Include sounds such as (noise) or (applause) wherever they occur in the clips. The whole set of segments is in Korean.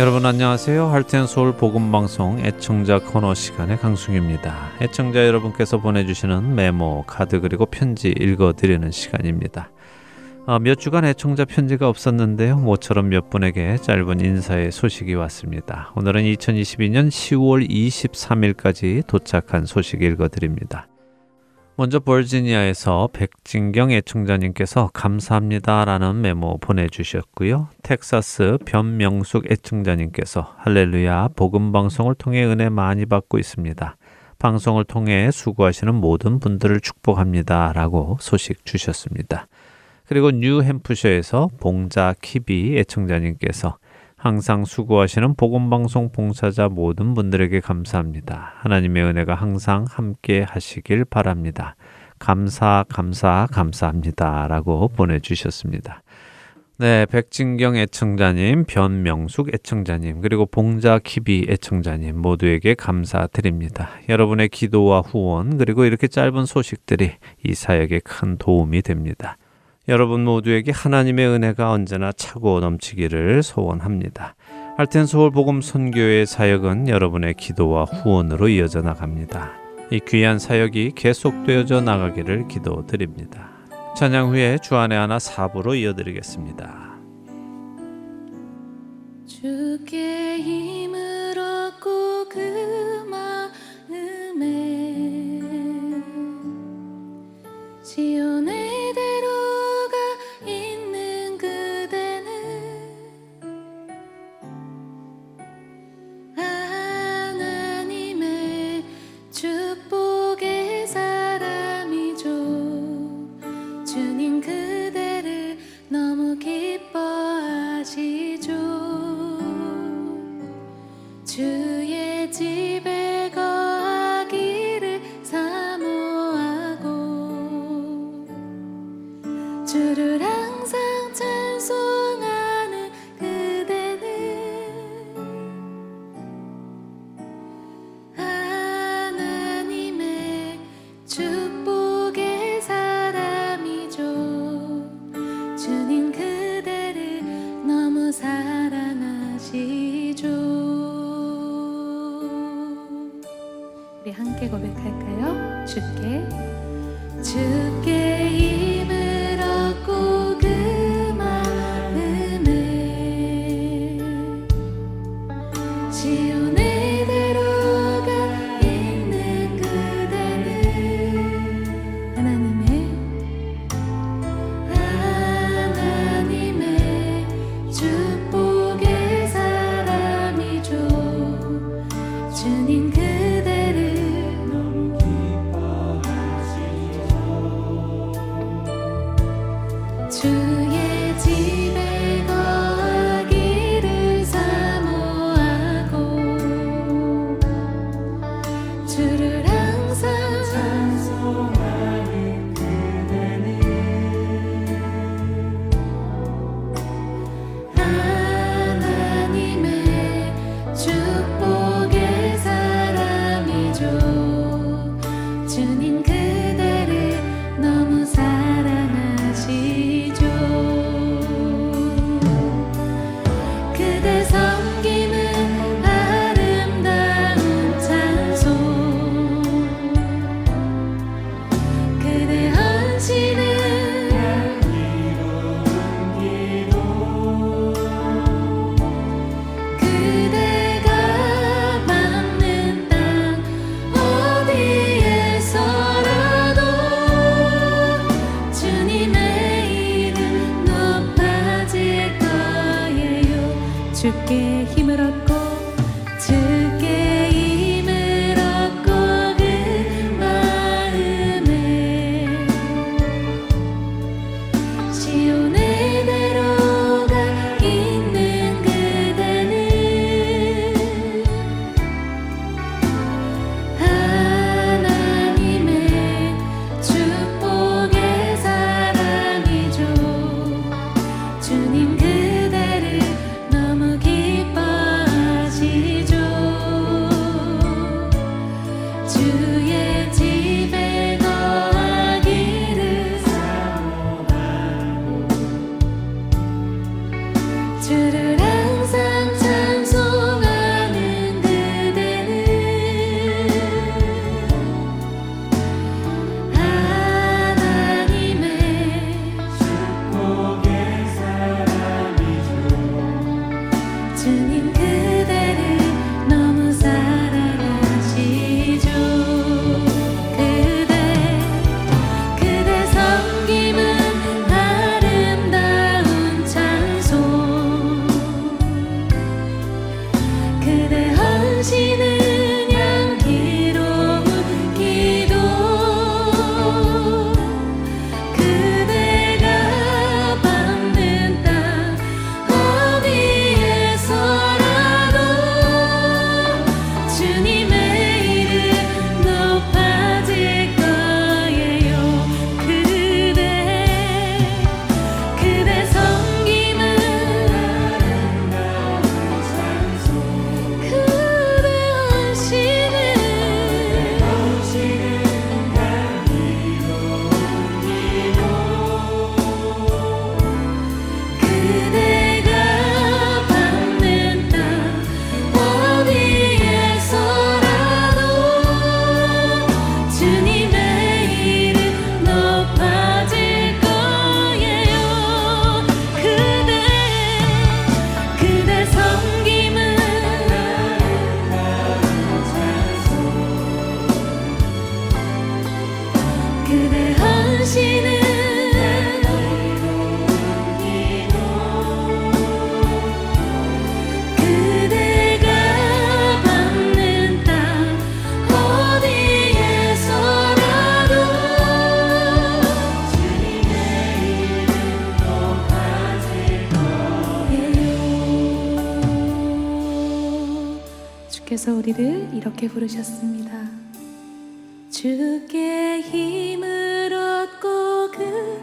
여러분 안녕하세요. 할텐 서울 복음 방송 애청자 코너 시간의 강승입니다. 애청자 여러분께서 보내주시는 메모, 카드 그리고 편지 읽어드리는 시간입니다. 어, 몇 주간 애청자 편지가 없었는데요. 모처럼 몇 분에게 짧은 인사의 소식이 왔습니다. 오늘은 2022년 10월 23일까지 도착한 소식 읽어드립니다. 먼저 버지니아에서 백진경 애청자님께서 감사합니다라는 메모 보내주셨고요. 텍사스 변명숙 애청자님께서 할렐루야 복음 방송을 통해 은혜 많이 받고 있습니다. 방송을 통해 수고하시는 모든 분들을 축복합니다라고 소식 주셨습니다. 그리고 뉴햄프셔에서 봉자 키비 애청자님께서 항상 수고하시는 복음방송 봉사자 모든 분들에게 감사합니다. 하나님의 은혜가 항상 함께 하시길 바랍니다. 감사, 감사, 감사합니다. 라고 보내주셨습니다. 네, 백진경 애청자님, 변명숙 애청자님, 그리고 봉자 키비 애청자님 모두에게 감사드립니다. 여러분의 기도와 후원, 그리고 이렇게 짧은 소식들이 이 사역에 큰 도움이 됩니다. 여러분 모두에게 하나님의 은혜가 언제나 차고 넘치기를 소원합니다. 할텐 서울 복음 선교의 사역은 여러분의 기도와 후원으로 이어져 나갑니다. 이 귀한 사역이 계속되어져 나가기를 기도드립니다. 찬양 후에 주안의 하나 사부로 이어드리겠습니다. 주께 힘을 얻고 그 마음에 지연의 주께서 우리를 이렇게 부르셨습니다. 주께 힘을 얻고 그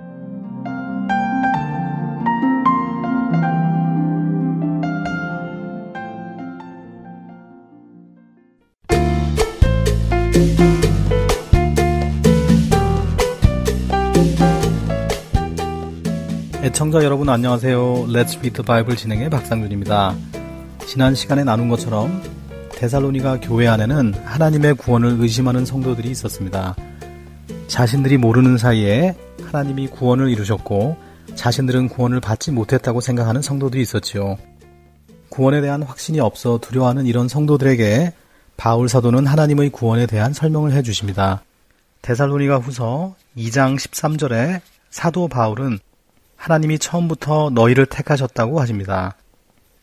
애청자 여러분 안녕하세요. Let's Read the Bible 진행의 박상준입니다. 지난 시간에 나눈 것처럼 데살로니가 교회 안에는 하나님의 구원을 의심하는 성도들이 있었습니다. 자신들이 모르는 사이에 하나님이 구원을 이루셨고 자신들은 구원을 받지 못했다고 생각하는 성도들이 있었지요. 구원에 대한 확신이 없어 두려워하는 이런 성도들에게 바울 사도는 하나님의 구원에 대한 설명을 해 주십니다. 데살로니가 후서 2장 13절에 사도 바울은 하나님이 처음부터 너희를 택하셨다고 하십니다.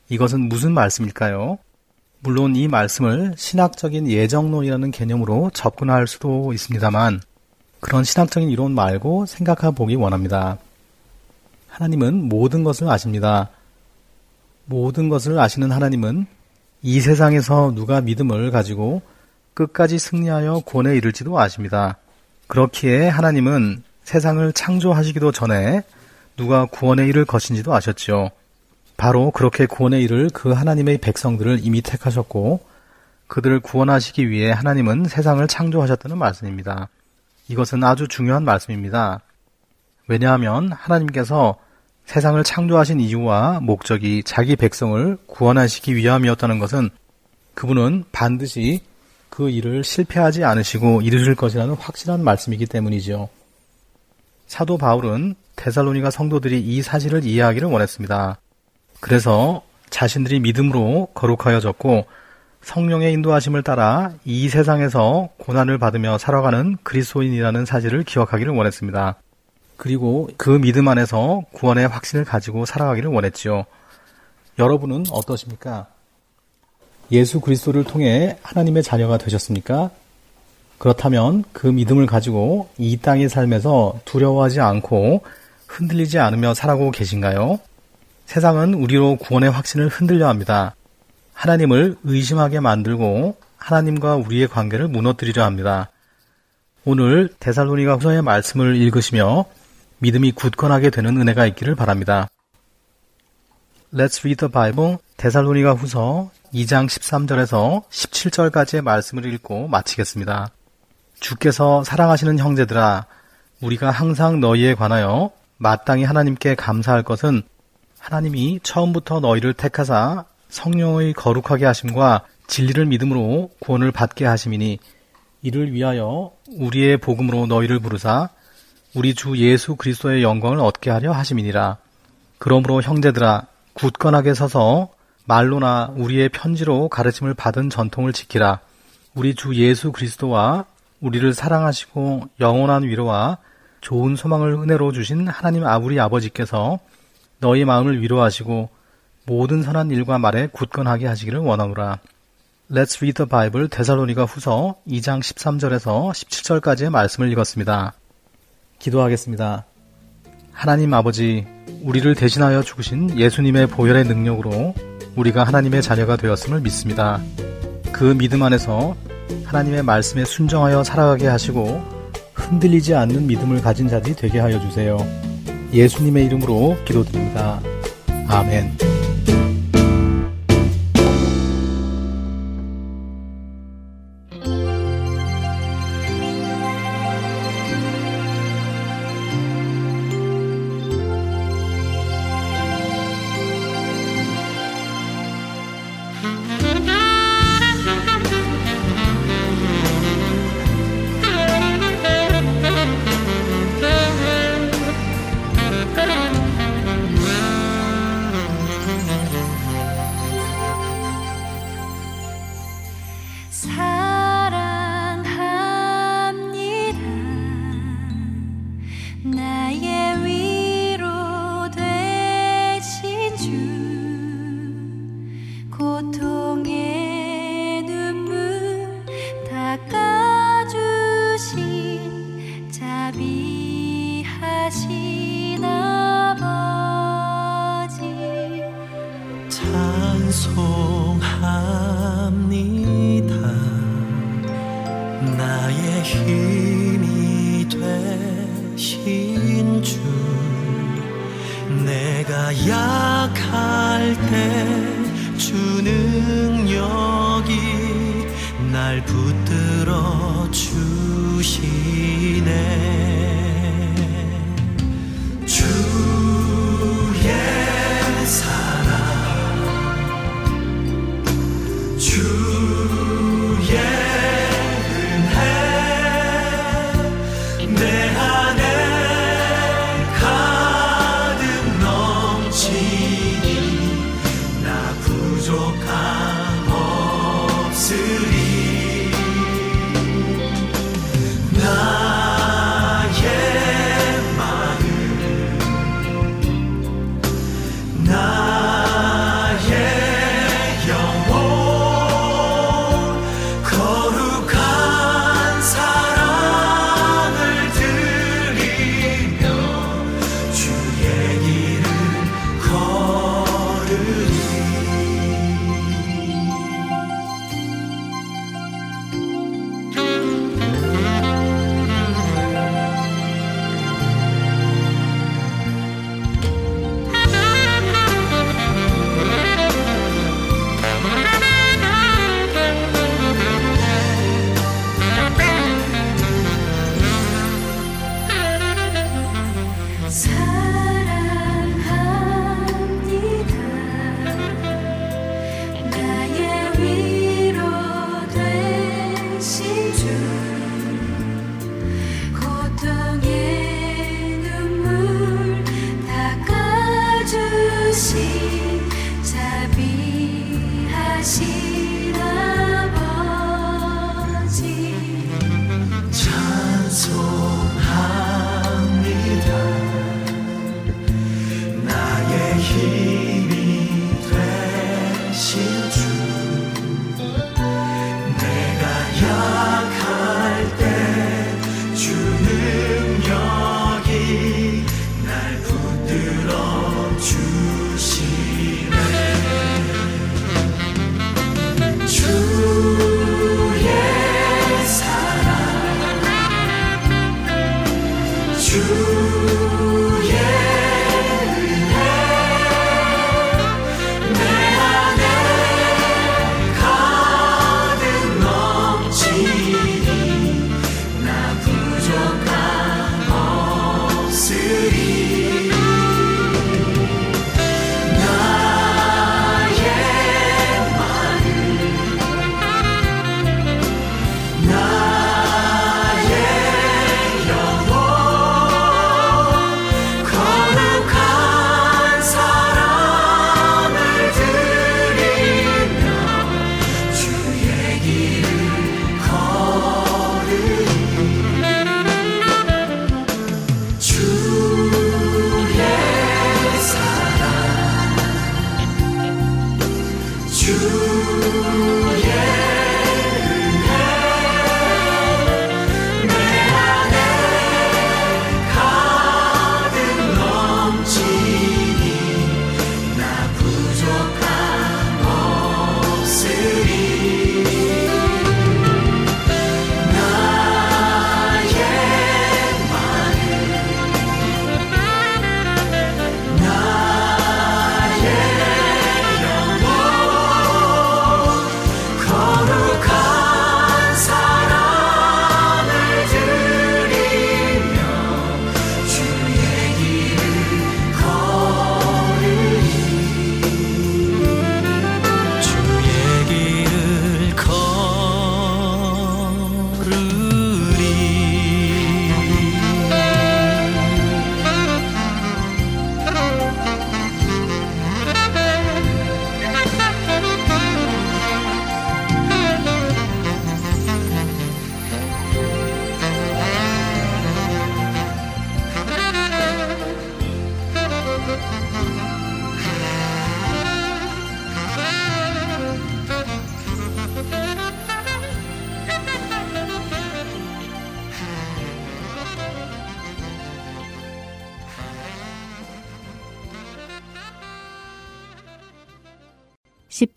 이것은 무슨 말씀일까요? 물론 이 말씀을 신학적인 예정론이라는 개념으로 접근할 수도 있습니다만 그런 신학적인 이론 말고 생각해 보기 원합니다. 하나님은 모든 것을 아십니다. 모든 것을 아시는 하나님은 이 세상에서 누가 믿음을 가지고 끝까지 승리하여 구원에 이를지도 아십니다. 그렇기에 하나님은 세상을 창조하시기도 전에 누가 구원에 이를 것인지도 아셨지요. 바로 그렇게 구원에 이를 그 하나님의 백성들을 이미 택하셨고 그들을 구원하시기 위해 하나님은 세상을 창조하셨다는 말씀입니다. 이것은 아주 중요한 말씀입니다. 왜냐하면 하나님께서 세상을 창조하신 이유와 목적이 자기 백성을 구원하시기 위함이었다는 것은 그분은 반드시 그 일을 실패하지 않으시고 이루실 것이라는 확실한 말씀이기 때문이지요. 사도 바울은 데살로니가 성도들이 이 사실을 이해하기를 원했습니다. 그래서 자신들이 믿음으로 거룩하여졌고 성령의 인도하심을 따라 이 세상에서 고난을 받으며 살아가는 그리스도인이라는 사실을 기억하기를 원했습니다. 그리고 그 믿음 안에서 구원의 확신을 가지고 살아가기를 원했지요. 여러분은 어떠십니까? 예수 그리스도를 통해 하나님의 자녀가 되셨습니까? 그렇다면 그 믿음을 가지고 이 땅의 삶에서 두려워하지 않고 흔들리지 않으며 살아고 계신가요? 세상은 우리로 구원의 확신을 흔들려 합니다. 하나님을 의심하게 만들고 하나님과 우리의 관계를 무너뜨리려 합니다. 오늘 데살로니가 후서의 말씀을 읽으시며 믿음이 굳건하게 되는 은혜가 있기를 바랍니다. Let's read the Bible. 데살로니가 후서 2장 13절에서 17절까지의 말씀을 읽고 마치겠습니다. 주께서 사랑하시는 형제들아, 우리가 항상 너희에 관하여 마땅히 하나님께 감사할 것은 하나님이 처음부터 너희를 택하사 성령의 거룩하게 하심과 진리를 믿음으로 구원을 받게 하심이니 이를 위하여 우리의 복음으로 너희를 부르사 우리 주 예수 그리스도의 영광을 얻게 하려 하심이니라. 그러므로 형제들아 굳건하게 서서 말로나 우리의 편지로 가르침을 받은 전통을 지키라. 우리 주 예수 그리스도와 우리를 사랑하시고 영원한 위로와 좋은 소망을 은혜로 주신 하나님 아우리 아버지께서 너희 마음을 위로하시고 모든 선한 일과 말에 굳건하게 하시기를 원하노라. Let's read the Bible 데살로니가 후서 2장 13절에서 17절까지의 말씀을 읽었습니다. 기도하겠습니다. 하나님 아버지, 우리를 대신하여 죽으신 예수님의 보혈의 능력으로 우리가 하나님의 자녀가 되었음을 믿습니다. 그 믿음 안에서 하나님의 말씀에 순정하여 살아가게 하시고 흔들리지 않는 믿음을 가진 자들이 되게 하여 주세요. 예수님의 이름으로 기도드립니다. 아멘.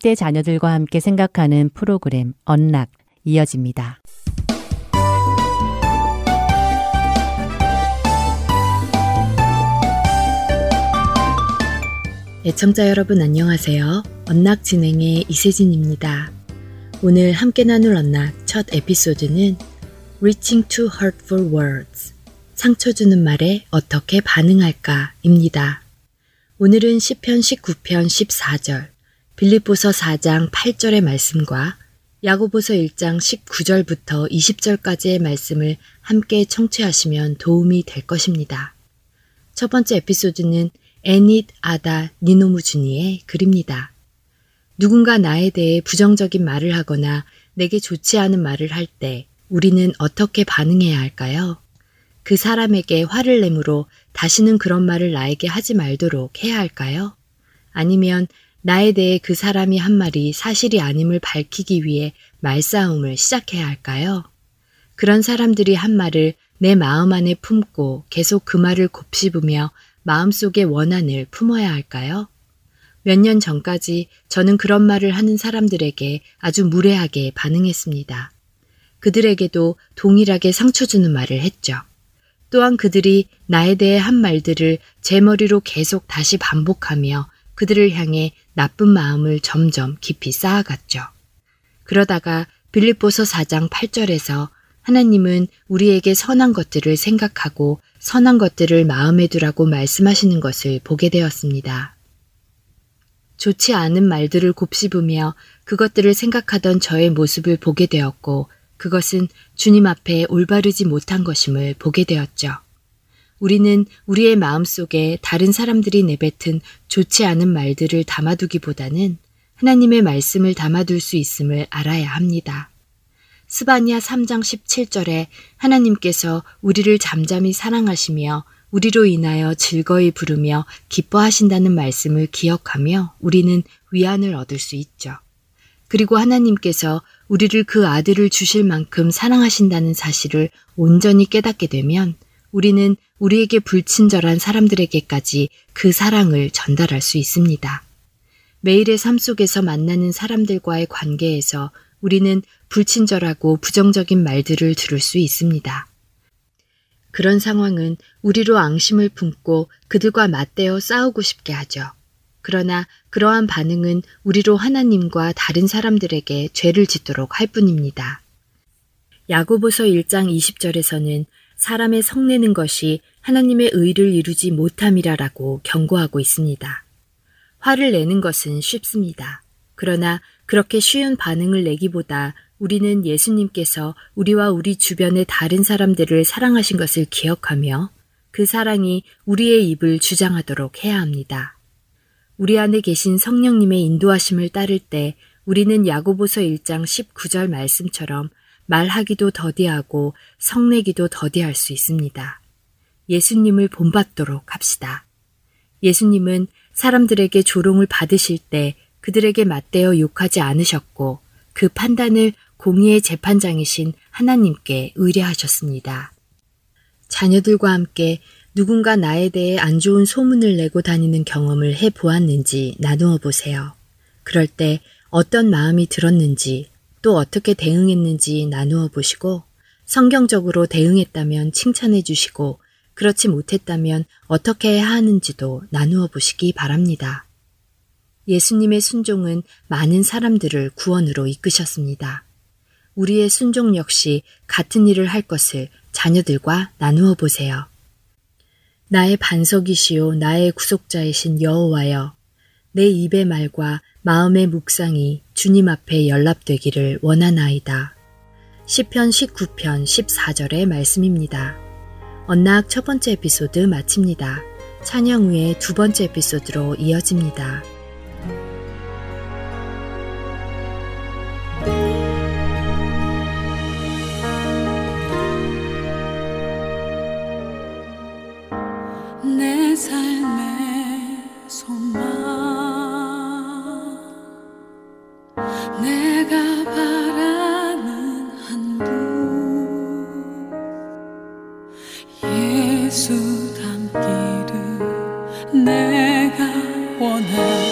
10대 자녀들과 함께 생각하는 프로그램 언락 이어집니다. 애청자 여러분 안녕하세요. 언락 진행의 이세진입니다. 오늘 함께 나눌 언락 첫 에피소드는 Reaching to Hurtful Words 상처 주는 말에 어떻게 반응할까입니다. 오늘은 10편 19편 14절 빌립보서 4장 8절의 말씀과 야고보서 1장 19절부터 20절까지의 말씀을 함께 청취하시면 도움이 될 것입니다. 첫 번째 에피소드는 애닛 아다 니노무주니의 글입니다. 누군가 나에 대해 부정적인 말을 하거나 내게 좋지 않은 말을 할 때 우리는 어떻게 반응해야 할까요? 그 사람에게 화를 내므로 다시는 그런 말을 나에게 하지 말도록 해야 할까요? 아니면 나에 대해 그 사람이 한 말이 사실이 아님을 밝히기 위해 말싸움을 시작해야 할까요? 그런 사람들이 한 말을 내 마음 안에 품고 계속 그 말을 곱씹으며 마음속의 원한을 품어야 할까요? 몇 년 전까지 저는 그런 말을 하는 사람들에게 아주 무례하게 반응했습니다. 그들에게도 동일하게 상처 주는 말을 했죠. 또한 그들이 나에 대해 한 말들을 제 머리로 계속 다시 반복하며 그들을 향해 나쁜 마음을 점점 깊이 쌓아갔죠. 그러다가 빌립보서 4장 8절에서 하나님은 우리에게 선한 것들을 생각하고 선한 것들을 마음에 두라고 말씀하시는 것을 보게 되었습니다. 좋지 않은 말들을 곱씹으며 그것들을 생각하던 저의 모습을 보게 되었고 그것은 주님 앞에 올바르지 못한 것임을 보게 되었죠. 우리는 우리의 마음 속에 다른 사람들이 내뱉은 좋지 않은 말들을 담아두기보다는 하나님의 말씀을 담아둘 수 있음을 알아야 합니다. 스바니아 3장 17절에 하나님께서 우리를 잠잠히 사랑하시며 우리로 인하여 즐거이 부르며 기뻐하신다는 말씀을 기억하며 우리는 위안을 얻을 수 있죠. 그리고 하나님께서 우리를 그 아들을 주실 만큼 사랑하신다는 사실을 온전히 깨닫게 되면 우리는 우리에게 불친절한 사람들에게까지 그 사랑을 전달할 수 있습니다. 매일의 삶 속에서 만나는 사람들과의 관계에서 우리는 불친절하고 부정적인 말들을 들을 수 있습니다. 그런 상황은 우리로 앙심을 품고 그들과 맞대어 싸우고 싶게 하죠. 그러나 그러한 반응은 우리로 하나님과 다른 사람들에게 죄를 짓도록 할 뿐입니다. 야고보서 1장 20절에서는 사람의 성내는 것이 하나님의 의를 이루지 못함이라라고 경고하고 있습니다. 화를 내는 것은 쉽습니다. 그러나 그렇게 쉬운 반응을 내기보다 우리는 예수님께서 우리와 우리 주변의 다른 사람들을 사랑하신 것을 기억하며 그 사랑이 우리의 입을 주장하도록 해야 합니다. 우리 안에 계신 성령님의 인도하심을 따를 때 우리는 야고보서 1장 19절 말씀처럼 말하기도 더디하고 성내기도 더디할 수 있습니다. 예수님을 본받도록 합시다. 예수님은 사람들에게 조롱을 받으실 때 그들에게 맞대어 욕하지 않으셨고 그 판단을 공의의 재판장이신 하나님께 의뢰하셨습니다. 자녀들과 함께 누군가 나에 대해 안 좋은 소문을 내고 다니는 경험을 해 보았는지 나누어 보세요. 그럴 때 어떤 마음이 들었는지 또 어떻게 대응했는지 나누어 보시고 성경적으로 대응했다면 칭찬해 주시고 그렇지 못했다면 어떻게 해야 하는지도 나누어 보시기 바랍니다. 예수님의 순종은 많은 사람들을 구원으로 이끄셨습니다. 우리의 순종 역시 같은 일을 할 것을 자녀들과 나누어 보세요. 나의 반석이시요 나의 구속자이신 여호와여 내 입의 말과 마음의 묵상이 주님 앞에 연락되기를 원하나이다. 시편 19편 14절의 말씀입니다. 언락 첫 번째 에피소드 마칩니다. 찬양 후에 두 번째 에피소드로 이어집니다. 원하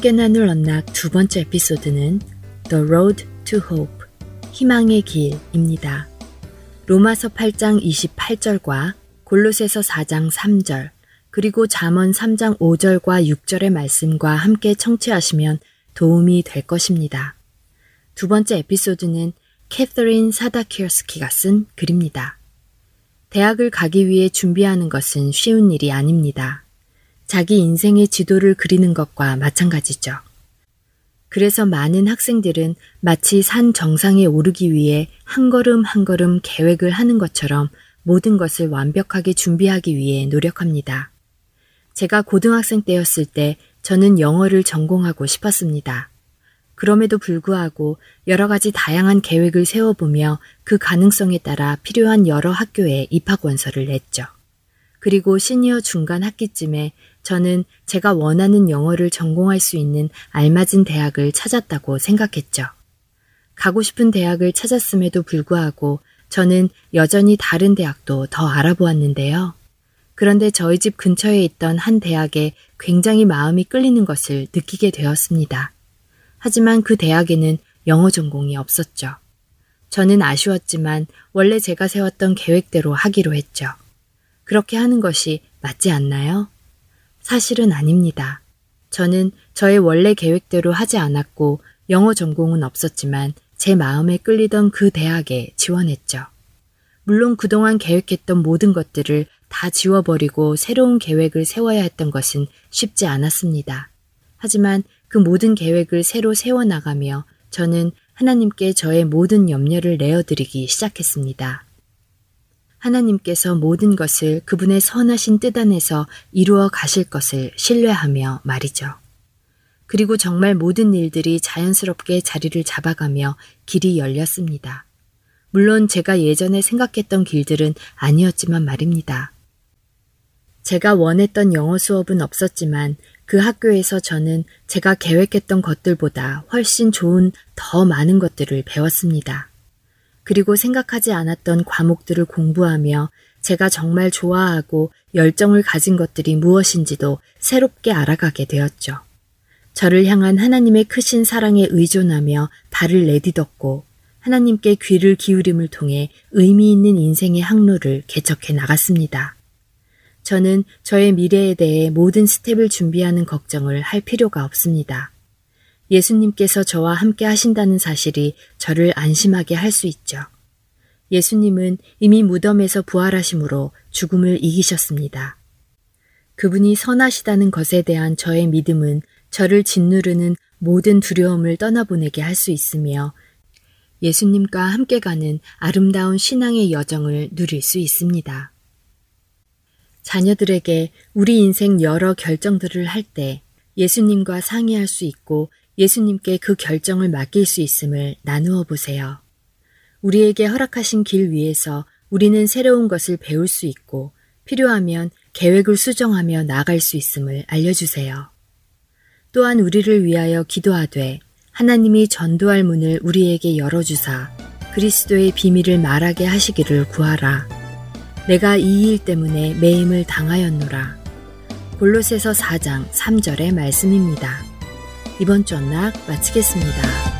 함께 나눌 언락 두 번째 에피소드는 The Road to Hope, 희망의 길입니다. 로마서 8장 28절과 골로새서 4장 3절, 그리고 잠언 3장 5절과 6절의 말씀과 함께 청취하시면 도움이 될 것입니다. 두 번째 에피소드는 캐서린 사다키어스키가 쓴 글입니다. 대학을 가기 위해 준비하는 것은 쉬운 일이 아닙니다. 자기 인생의 지도를 그리는 것과 마찬가지죠. 그래서 많은 학생들은 마치 산 정상에 오르기 위해 한 걸음 한 걸음 계획을 하는 것처럼 모든 것을 완벽하게 준비하기 위해 노력합니다. 제가 고등학생 때였을 때 저는 영어를 전공하고 싶었습니다. 그럼에도 불구하고 여러 가지 다양한 계획을 세워보며 그 가능성에 따라 필요한 여러 학교에 입학 원서를 냈죠. 그리고 시니어 중간 학기쯤에 저는 제가 원하는 영어를 전공할 수 있는 알맞은 대학을 찾았다고 생각했죠. 가고 싶은 대학을 찾았음에도 불구하고 저는 여전히 다른 대학도 더 알아보았는데요. 그런데 저희 집 근처에 있던 한 대학에 굉장히 마음이 끌리는 것을 느끼게 되었습니다. 하지만 그 대학에는 영어 전공이 없었죠. 저는 아쉬웠지만 원래 제가 세웠던 계획대로 하기로 했죠. 그렇게 하는 것이 맞지 않나요? 사실은 아닙니다. 저는 저의 원래 계획대로 하지 않았고 영어 전공은 없었지만 제 마음에 끌리던 그 대학에 지원했죠. 물론 그동안 계획했던 모든 것들을 다 지워버리고 새로운 계획을 세워야 했던 것은 쉽지 않았습니다. 하지만 그 모든 계획을 새로 세워나가며 저는 하나님께 저의 모든 염려를 내어드리기 시작했습니다. 하나님께서 모든 것을 그분의 선하신 뜻 안에서 이루어 가실 것을 신뢰하며 말이죠. 그리고 정말 모든 일들이 자연스럽게 자리를 잡아가며 길이 열렸습니다. 물론 제가 예전에 생각했던 길들은 아니었지만 말입니다. 제가 원했던 영어 수업은 없었지만 그 학교에서 저는 제가 계획했던 것들보다 훨씬 좋은 더 많은 것들을 배웠습니다. 그리고 생각하지 않았던 과목들을 공부하며 제가 정말 좋아하고 열정을 가진 것들이 무엇인지도 새롭게 알아가게 되었죠. 저를 향한 하나님의 크신 사랑에 의존하며 발을 내딛었고 하나님께 귀를 기울임을 통해 의미 있는 인생의 항로를 개척해 나갔습니다. 저는 저의 미래에 대해 모든 스텝을 준비하는 걱정을 할 필요가 없습니다. 예수님께서 저와 함께 하신다는 사실이 저를 안심하게 할 수 있죠. 예수님은 이미 무덤에서 부활하심으로 죽음을 이기셨습니다. 그분이 선하시다는 것에 대한 저의 믿음은 저를 짓누르는 모든 두려움을 떠나보내게 할 수 있으며 예수님과 함께 가는 아름다운 신앙의 여정을 누릴 수 있습니다. 자녀들에게 우리 인생 여러 결정들을 할 때 예수님과 상의할 수 있고 예수님께 그 결정을 맡길 수 있음을 나누어 보세요. 우리에게 허락하신 길 위에서 우리는 새로운 것을 배울 수 있고 필요하면 계획을 수정하며 나아갈 수 있음을 알려주세요. 또한 우리를 위하여 기도하되 하나님이 전도할 문을 우리에게 열어주사 그리스도의 비밀을 말하게 하시기를 구하라. 내가 이 일 때문에 매임을 당하였노라. 골로새서 4장 3절의 말씀입니다. 이번 주 언락 마치겠습니다.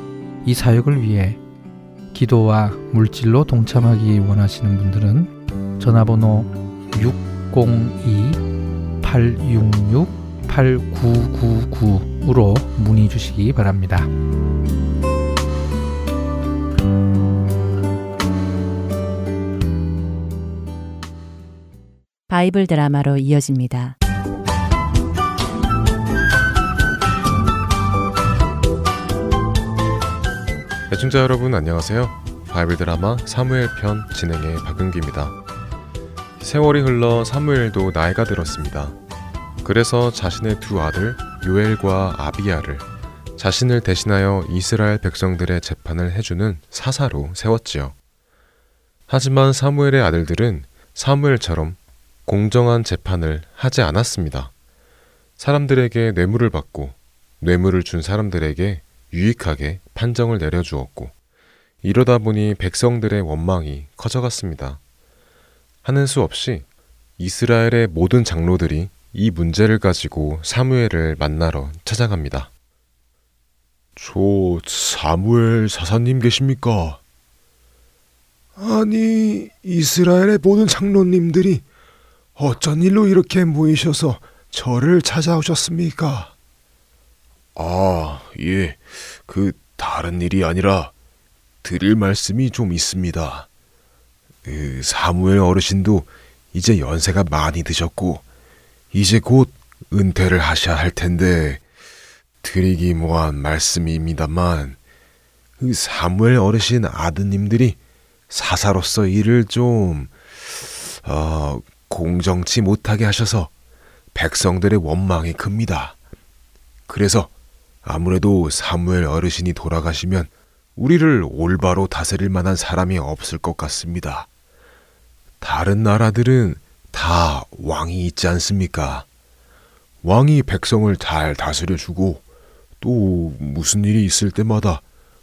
이 사역을 위해 기도와 물질로 동참하기 원하시는 분들은 전화번호 602-866-8999으로 문의 주시기 바랍니다. 바이블 드라마로 이어집니다. 애청자 여러분 안녕하세요. 바이블 드라마 사무엘 편 진행의 박은규입니다. 세월이 흘러 사무엘도 나이가 들었습니다. 그래서 자신의 두 아들 요엘과 아비야를 자신을 대신하여 이스라엘 백성들의 재판을 해주는 사사로 세웠지요. 하지만 사무엘의 아들들은 사무엘처럼 공정한 재판을 하지 않았습니다. 사람들에게 뇌물을 받고 뇌물을 준 사람들에게 유익하게 판정을 내려주었고 이러다 보니 백성들의 원망이 커져갔습니다. 하는 수 없이 이스라엘의 모든 장로들이 이 문제를 가지고 사무엘을 만나러 찾아갑니다. 저 사무엘 사사님 계십니까? 아니, 이스라엘의 모든 장로님들이 어쩐 일로 이렇게 모이셔서 저를 찾아오셨습니까? 아, 예. 그 다른 일이 아니라 드릴 말씀이 좀 있습니다. 그 사무엘 어르신도 이제 연세가 많이 드셨고 이제 곧 은퇴를 하셔야 할 텐데 드리기 뭐한 말씀입니다만 그 사무엘 어르신 아드님들이 사사로서 일을 좀 어, 공정치 못하게 하셔서 백성들의 원망이 큽니다. 그래서 아무래도 사무엘 어르신이 돌아가시면 우리를 올바로 다스릴 만한 사람이 없을 것 같습니다. 다른 나라들은 다 왕이 있지 않습니까? 왕이 백성을 잘 다스려주고 또 무슨 일이 있을 때마다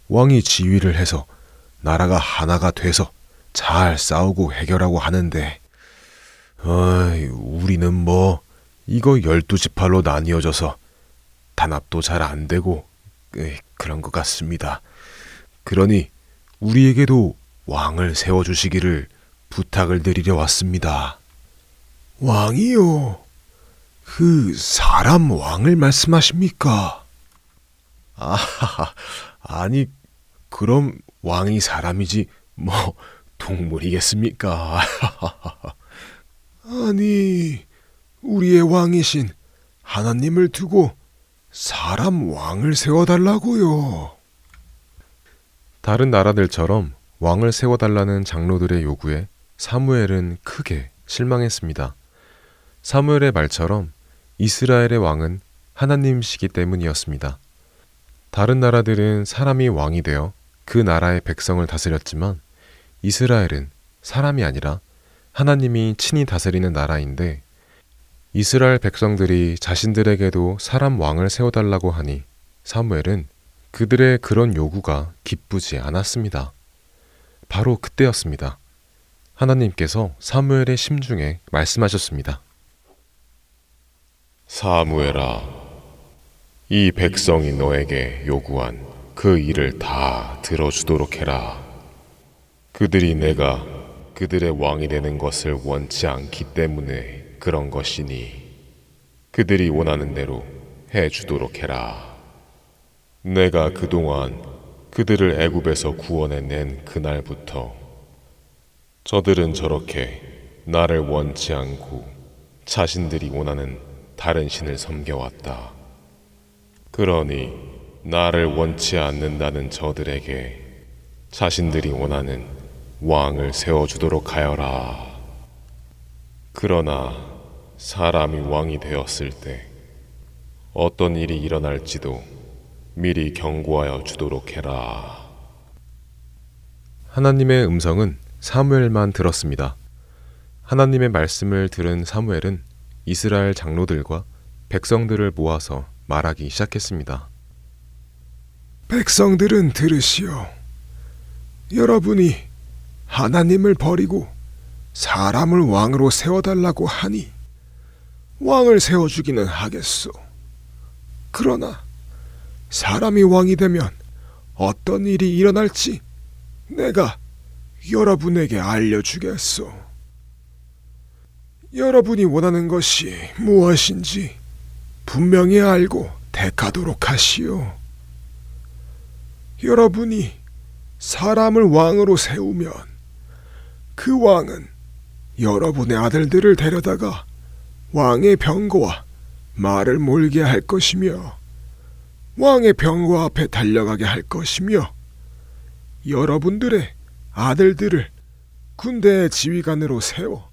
왕이 지휘를 해서 나라가 하나가 돼서 잘 싸우고 해결하고 하는데 어이, 우리는 뭐 이거 열두 지파로 나뉘어져서 단합도 잘 안 되고 에이, 그런 것 같습니다. 그러니 우리에게도 왕을 세워주시기를 부탁을 드리려 왔습니다. 왕이요? 그 사람 왕을 말씀하십니까? 아, (laughs) 아니 그럼 왕이 사람이지 뭐 동물이겠습니까? (laughs) 아니, 우리의 왕이신 하나님을 두고 사람 왕을 세워달라고요. 다른 나라들처럼 왕을 세워달라는 장로들의 요구에 사무엘은 크게 실망했습니다. 사무엘의 말처럼 이스라엘의 왕은 하나님시기 때문이었습니다. 다른 나라들은 사람이 왕이 되어 그 나라의 백성을 다스렸지만 이스라엘은 사람이 아니라 하나님이 친히 다스리는 나라인데 이스라엘 백성들이 자신들에게도 사람 왕을 세워달라고 하니 사무엘은 그들의 그런 요구가 기쁘지 않았습니다. 바로 그때였습니다. 하나님께서 사무엘의 심중에 말씀하셨습니다. 사무엘아, 이 백성이 너에게 요구한 그 일을 다 들어주도록 해라. 그들이 내가 그들의 왕이 되는 것을 원치 않기 때문에 그런 것이니 그들이 원하는 대로 해 주도록 해라. 내가 그동안 그들을 애굽에서 구원해 낸 그날부터 저들은 저렇게 나를 원치 않고 자신들이 원하는 다른 신을 섬겨왔다. 그러니 나를 원치 않는다는 저들에게 자신들이 원하는 왕을 세워주도록 하여라. 그러나 사람이 왕이 되었을 때 어떤 일이 일어날지도 미리 경고하여 주도록 해라. 하나님의 음성은 사무엘만 들었습니다. 하나님의 말씀을 들은 사무엘은 이스라엘 장로들과 백성들을 모아서 말하기 시작했습니다. 백성들은 들으시오. 여러분이 하나님을 버리고 사람을 왕으로 세워달라고 하니 왕을 세워주기는 하겠소. 그러나 사람이 왕이 되면 어떤 일이 일어날지 내가 여러분에게 알려주겠소. 여러분이 원하는 것이 무엇인지 분명히 알고 택하도록 하시오. 여러분이 사람을 왕으로 세우면 그 왕은 여러분의 아들들을 데려다가 왕의 병거와 말을 몰게 할 것이며 왕의 병거 앞에 달려가게 할 것이며 여러분들의 아들들을 군대의 지휘관으로 세워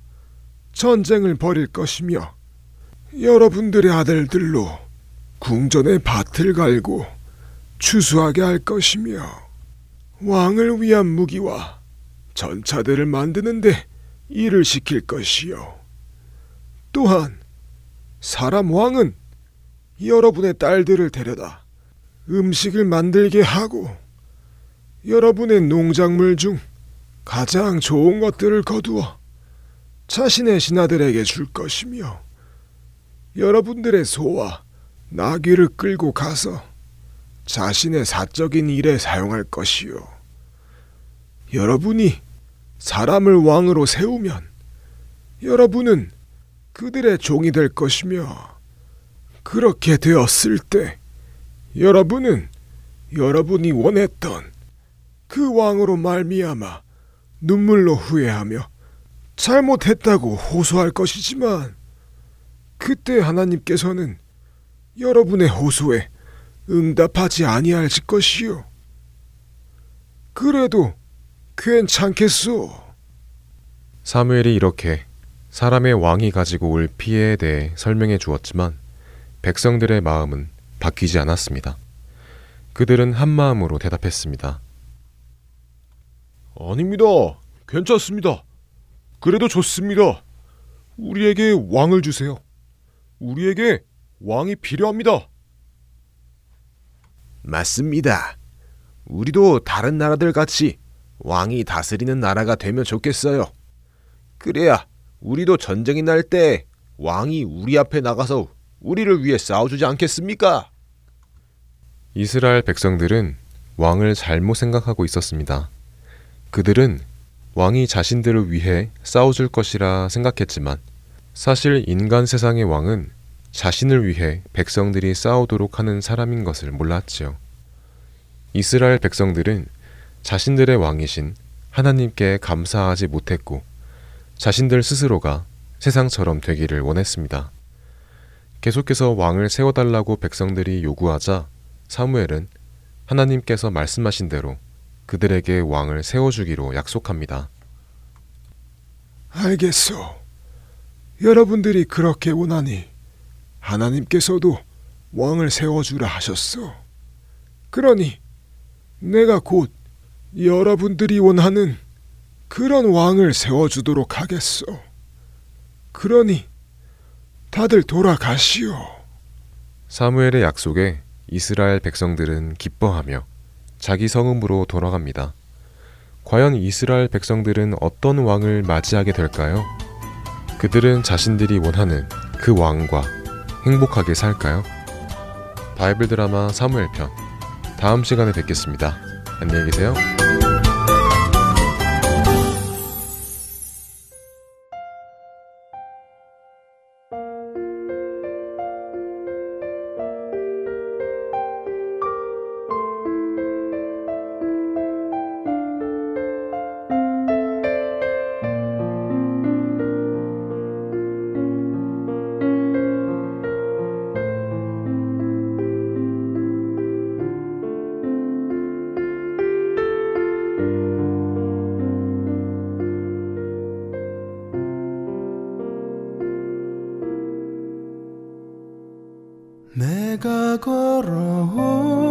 전쟁을 벌일 것이며 여러분들의 아들들로 궁전에 밭을 갈고 추수하게 할 것이며 왕을 위한 무기와 전차들을 만드는데 일을 시킬 것이요. 또한 사람 왕은 여러분의 딸들을 데려다 음식을 만들게 하고 여러분의 농작물 중 가장 좋은 것들을 거두어 자신의 신하들에게 줄 것이며 여러분들의 소와 나귀를 끌고 가서 자신의 사적인 일에 사용할 것이요. 여러분이 사람을 왕으로 세우면 여러분은 그들의 종이 될 것이며 그렇게 되었을 때 여러분은 여러분이 원했던 그 왕으로 말미암아 눈물로 후회하며 잘못했다고 호소할 것이지만 그때 하나님께서는 여러분의 호소에 응답하지 아니하실 것이요. 그래도 괜찮겠소. 사무엘이 이렇게 사람의 왕이 가지고 올 피해에 대해 설명해 주었지만 백성들의 마음은 바뀌지 않았습니다. 그들은 한 마음으로 대답했습니다. 아닙니다. 괜찮습니다. 그래도 좋습니다. 우리에게 왕을 주세요. 우리에게 왕이 필요합니다. 맞습니다. 우리도 다른 나라들 같이 왕이 다스리는 나라가 되면 좋겠어요. 그래야 우리도 전쟁이 날 때 왕이 우리 앞에 나가서 우리를 위해 싸워주지 않겠습니까? 이스라엘 백성들은 왕을 잘못 생각하고 있었습니다. 그들은 왕이 자신들을 위해 싸워줄 것이라 생각했지만 사실 인간 세상의 왕은 자신을 위해 백성들이 싸우도록 하는 사람인 것을 몰랐지요. 이스라엘 백성들은 자신들의 왕이신 하나님께 감사하지 못했고 자신들 스스로가 세상처럼 되기를 원했습니다. 계속해서 왕을 세워달라고 백성들이 요구하자 사무엘은 하나님께서 말씀하신 대로 그들에게 왕을 세워주기로 약속합니다. 알겠소. 여러분들이 그렇게 원하니 하나님께서도 왕을 세워주라 하셨소. 그러니 내가 곧 여러분들이 원하는 그런 왕을 세워주도록 하겠소. 그러니 다들 돌아가시오. 사무엘의 약속에 이스라엘 백성들은 기뻐하며 자기 성읍으로 돌아갑니다. 과연 이스라엘 백성들은 어떤 왕을 맞이하게 될까요? 그들은 자신들이 원하는 그 왕과 행복하게 살까요? 바이블 드라마 사무엘 편 다음 시간에 뵙겠습니다. 안녕히 계세요. 걸어온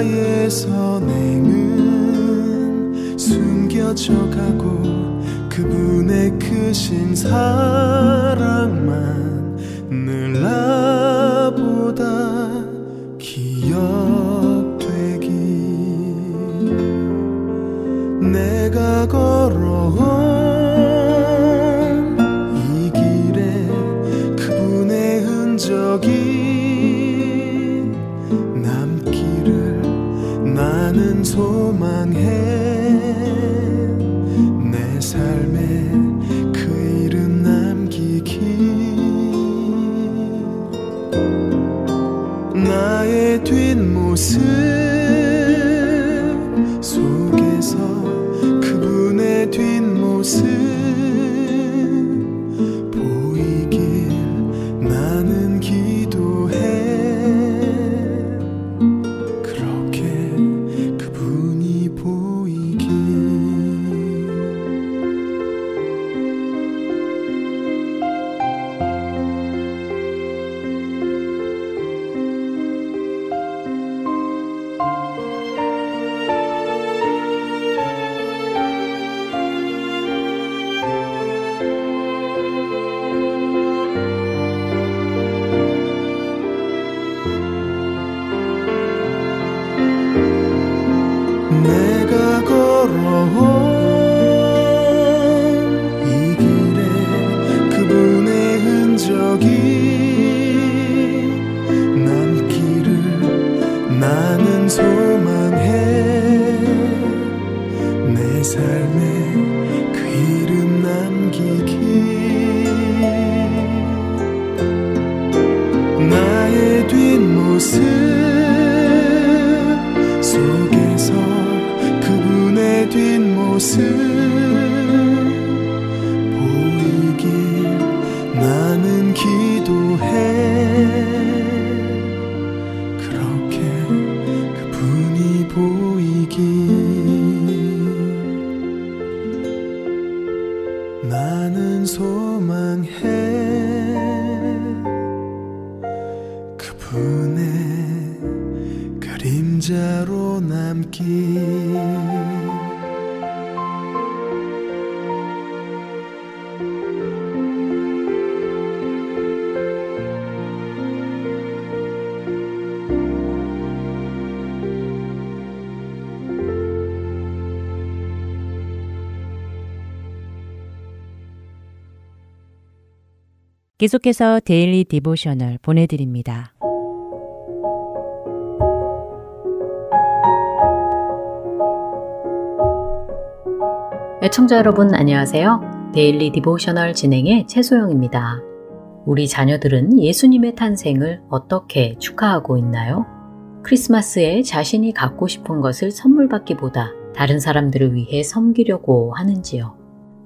나의 선행은 숨겨져 가고 그분의 크신 사랑만 늘 나 나는 소망 계속해서 Daily Devotional 보내드립니다. 애청자 여러분 안녕하세요. Daily Devotional 진행의 최소영입니다. 우리 자녀들은 예수님의 탄생을 어떻게 축하하고 있나요? 크리스마스에 자신이 갖고 싶은 것을 선물 받기보다 다른 사람들을 위해 섬기려고 하는지요?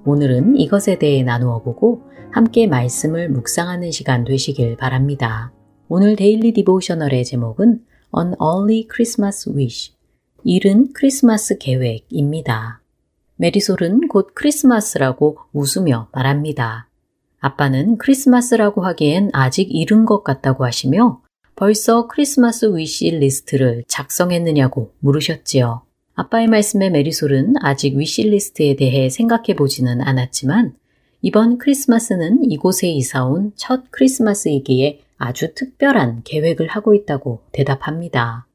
오늘은 이것에 대해 나누어 보고 함께 말씀을 묵상하는 시간 되시길 바랍니다. 오늘 Daily Devotional의 제목은 An Early Christmas Wish, 이른 크리스마스 계획입니다. 메리솔은 곧 크리스마스라고 웃으며 말합니다. 아빠는 크리스마스라고 하기엔 아직 이른 것 같다고 하시며 벌써 크리스마스 wish list를 작성했느냐고 물으셨지요. 아빠의 말씀에 메리솔은 아직 위시리스트에 대해 생각해 보지는 않았지만 이번 크리스마스는 이곳에 이사 온 첫 크리스마스이기에 아주 특별한 계획을 하고 있다고 대답합니다.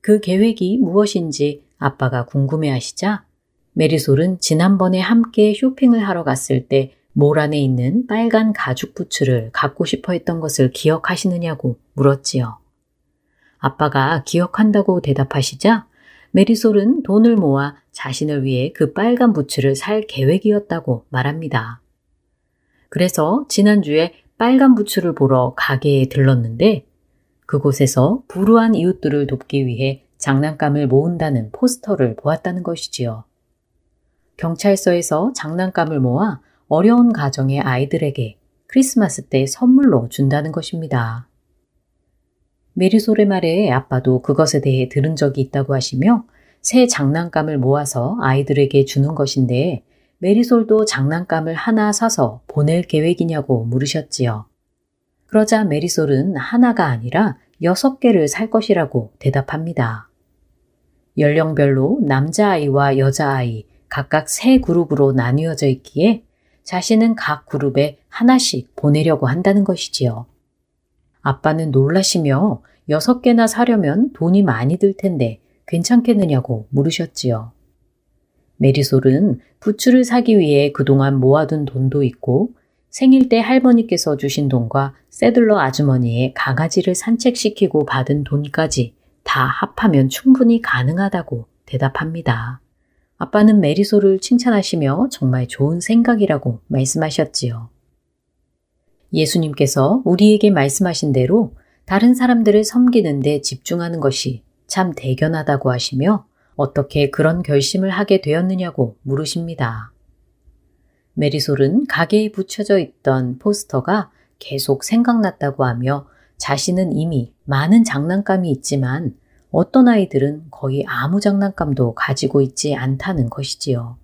그 계획이 무엇인지 아빠가 궁금해 하시자 메리솔은 지난번에 함께 쇼핑을 하러 갔을 때 몰 안에 있는 빨간 가죽 부츠를 갖고 싶어 했던 것을 기억하시느냐고 물었지요. 아빠가 기억한다고 대답하시자 메리솔은 돈을 모아 자신을 위해 그 빨간 부츠를 살 계획이었다고 말합니다. 그래서 지난주에 빨간 부츠를 보러 가게에 들렀는데 그곳에서 불우한 이웃들을 돕기 위해 장난감을 모은다는 포스터를 보았다는 것이지요. 경찰서에서 장난감을 모아 어려운 가정의 아이들에게 크리스마스 때 선물로 준다는 것입니다. 메리솔의 말에 아빠도 그것에 대해 들은 적이 있다고 하시며 새 장난감을 모아서 아이들에게 주는 것인데 메리솔도 장난감을 하나 사서 보낼 계획이냐고 물으셨지요. 그러자 메리솔은 하나가 아니라 여섯 개를 살 것이라고 대답합니다. 연령별로 남자아이와 여자아이 각각 세 그룹으로 나뉘어져 있기에 자신은 각 그룹에 하나씩 보내려고 한다는 것이지요. 아빠는 놀라시며 여섯 개나 사려면 돈이 많이 들 텐데 괜찮겠느냐고 물으셨지요. 메리솔은 부츠를 사기 위해 그동안 모아둔 돈도 있고 생일 때 할머니께서 주신 돈과 세들러 아주머니의 강아지를 산책시키고 받은 돈까지 다 합하면 충분히 가능하다고 대답합니다. 아빠는 메리솔을 칭찬하시며 정말 좋은 생각이라고 말씀하셨지요. 예수님께서 우리에게 말씀하신 대로 다른 사람들을 섬기는데 집중하는 것이 참 대견하다고 하시며 어떻게 그런 결심을 하게 되었느냐고 물으십니다. 메리솔은 가게에 붙여져 있던 포스터가 계속 생각났다고 하며 자신은 이미 많은 장난감이 있지만 어떤 아이들은 거의 아무 장난감도 가지고 있지 않다는 것이지요.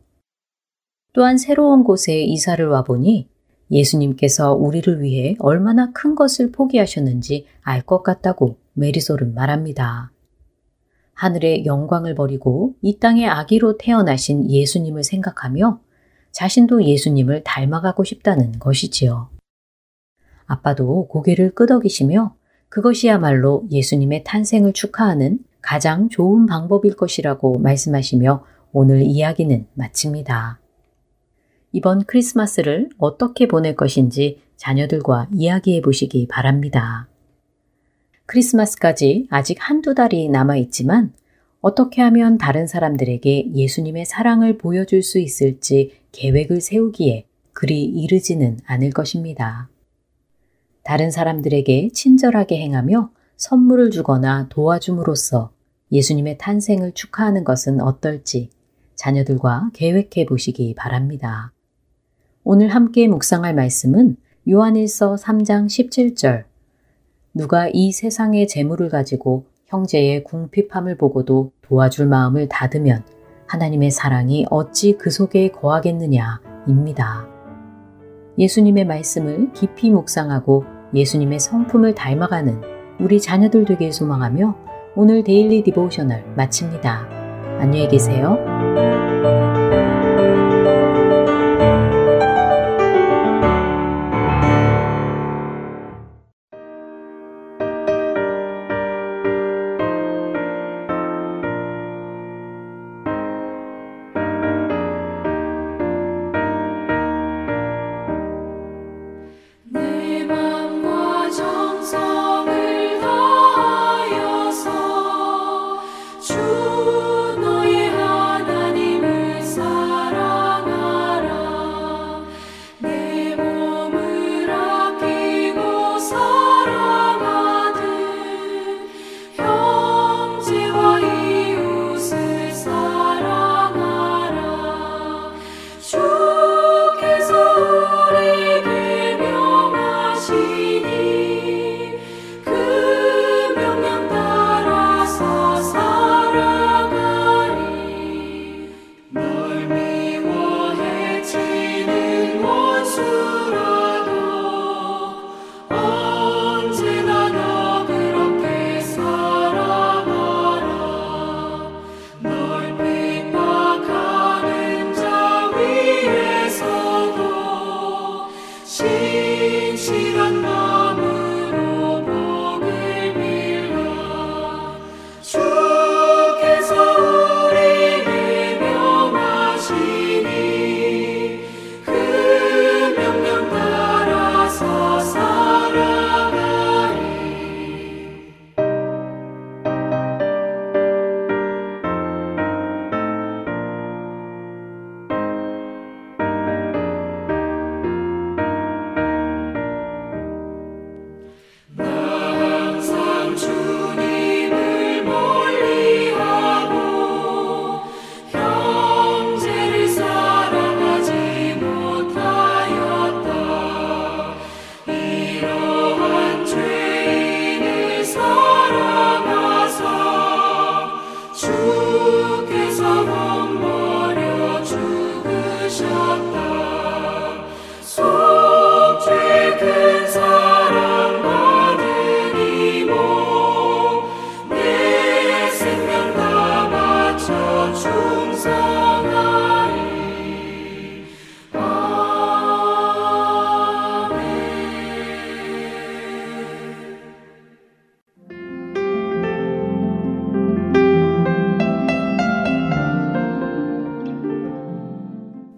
또한 새로운 곳에 이사를 와보니 예수님께서 우리를 위해 얼마나 큰 것을 포기하셨는지 알 것 같다고 메리솔은 말합니다. 하늘의 영광을 버리고 이 땅의 아기로 태어나신 예수님을 생각하며 자신도 예수님을 닮아가고 싶다는 것이지요. 아빠도 고개를 끄덕이시며 그것이야말로 예수님의 탄생을 축하하는 가장 좋은 방법일 것이라고 말씀하시며 오늘 이야기는 마칩니다. 이번 크리스마스를 어떻게 보낼 것인지 자녀들과 이야기해 보시기 바랍니다. 크리스마스까지 아직 한두 달이 남아 있지만 어떻게 하면 다른 사람들에게 예수님의 사랑을 보여줄 수 있을지 계획을 세우기에 그리 이르지는 않을 것입니다. 다른 사람들에게 친절하게 행하며 선물을 주거나 도와줌으로써 예수님의 탄생을 축하하는 것은 어떨지 자녀들과 계획해 보시기 바랍니다. 오늘 함께 묵상할 말씀은 요한일서 3장 17절. 누가 이 세상의 재물을 가지고 형제의 궁핍함을 보고도 도와줄 마음을 닫으면 하나님의 사랑이 어찌 그 속에 거하겠느냐 입니다. 예수님의 말씀을 깊이 묵상하고 예수님의 성품을 닮아가는 우리 자녀들 되길 소망하며 오늘 Daily Devotional 마칩니다. 안녕히 계세요.